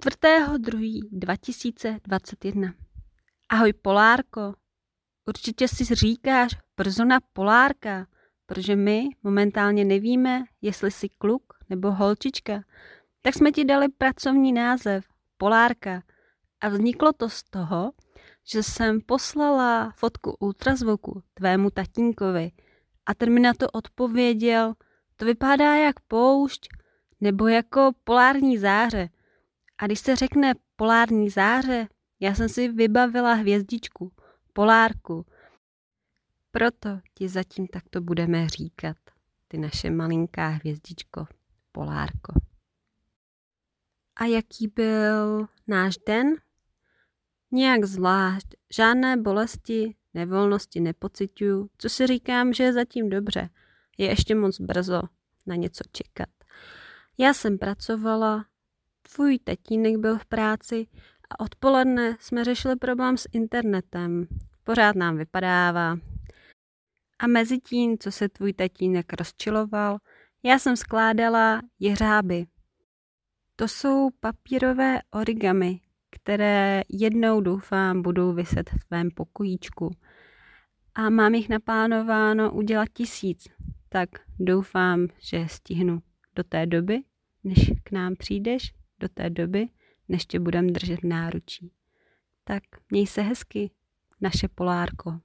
4.2.2021 Ahoj Polárko, určitě si říkáš persona Polárka, protože my momentálně nevíme, jestli jsi kluk nebo holčička. Tak jsme ti dali pracovní název Polárka. A vzniklo to z toho, že jsem poslala fotku ultrazvuku tvému tatínkovi. A ten mi na to odpověděl, to vypadá jak poušť nebo jako polární záře. A když se řekne polární záře, já jsem si vybavila hvězdičku, polárku. Proto ti zatím takto budeme říkat, ty naše malinká hvězdičko, polárko. A jaký byl náš den? Nějak zvlášť, žádné bolesti, nevolnosti nepocituju, co si říkám, že je zatím dobře. Je ještě moc brzo na něco čekat. Já jsem pracovala, tvůj tatínek byl v práci a odpoledne jsme řešili problém s internetem. Pořád nám vypadává. A mezi tím, co se tvůj tatínek rozčiloval, já jsem skládala jeřáby. To jsou papírové origami, které jednou doufám budou vyset v tvém pokojíčku. A mám jich naplánováno udělat tisíc, tak doufám, že stihnu do té doby, než k nám přijdeš, do té doby, než tě budem držet v náručí. Tak měj se hezky, naše Polárko.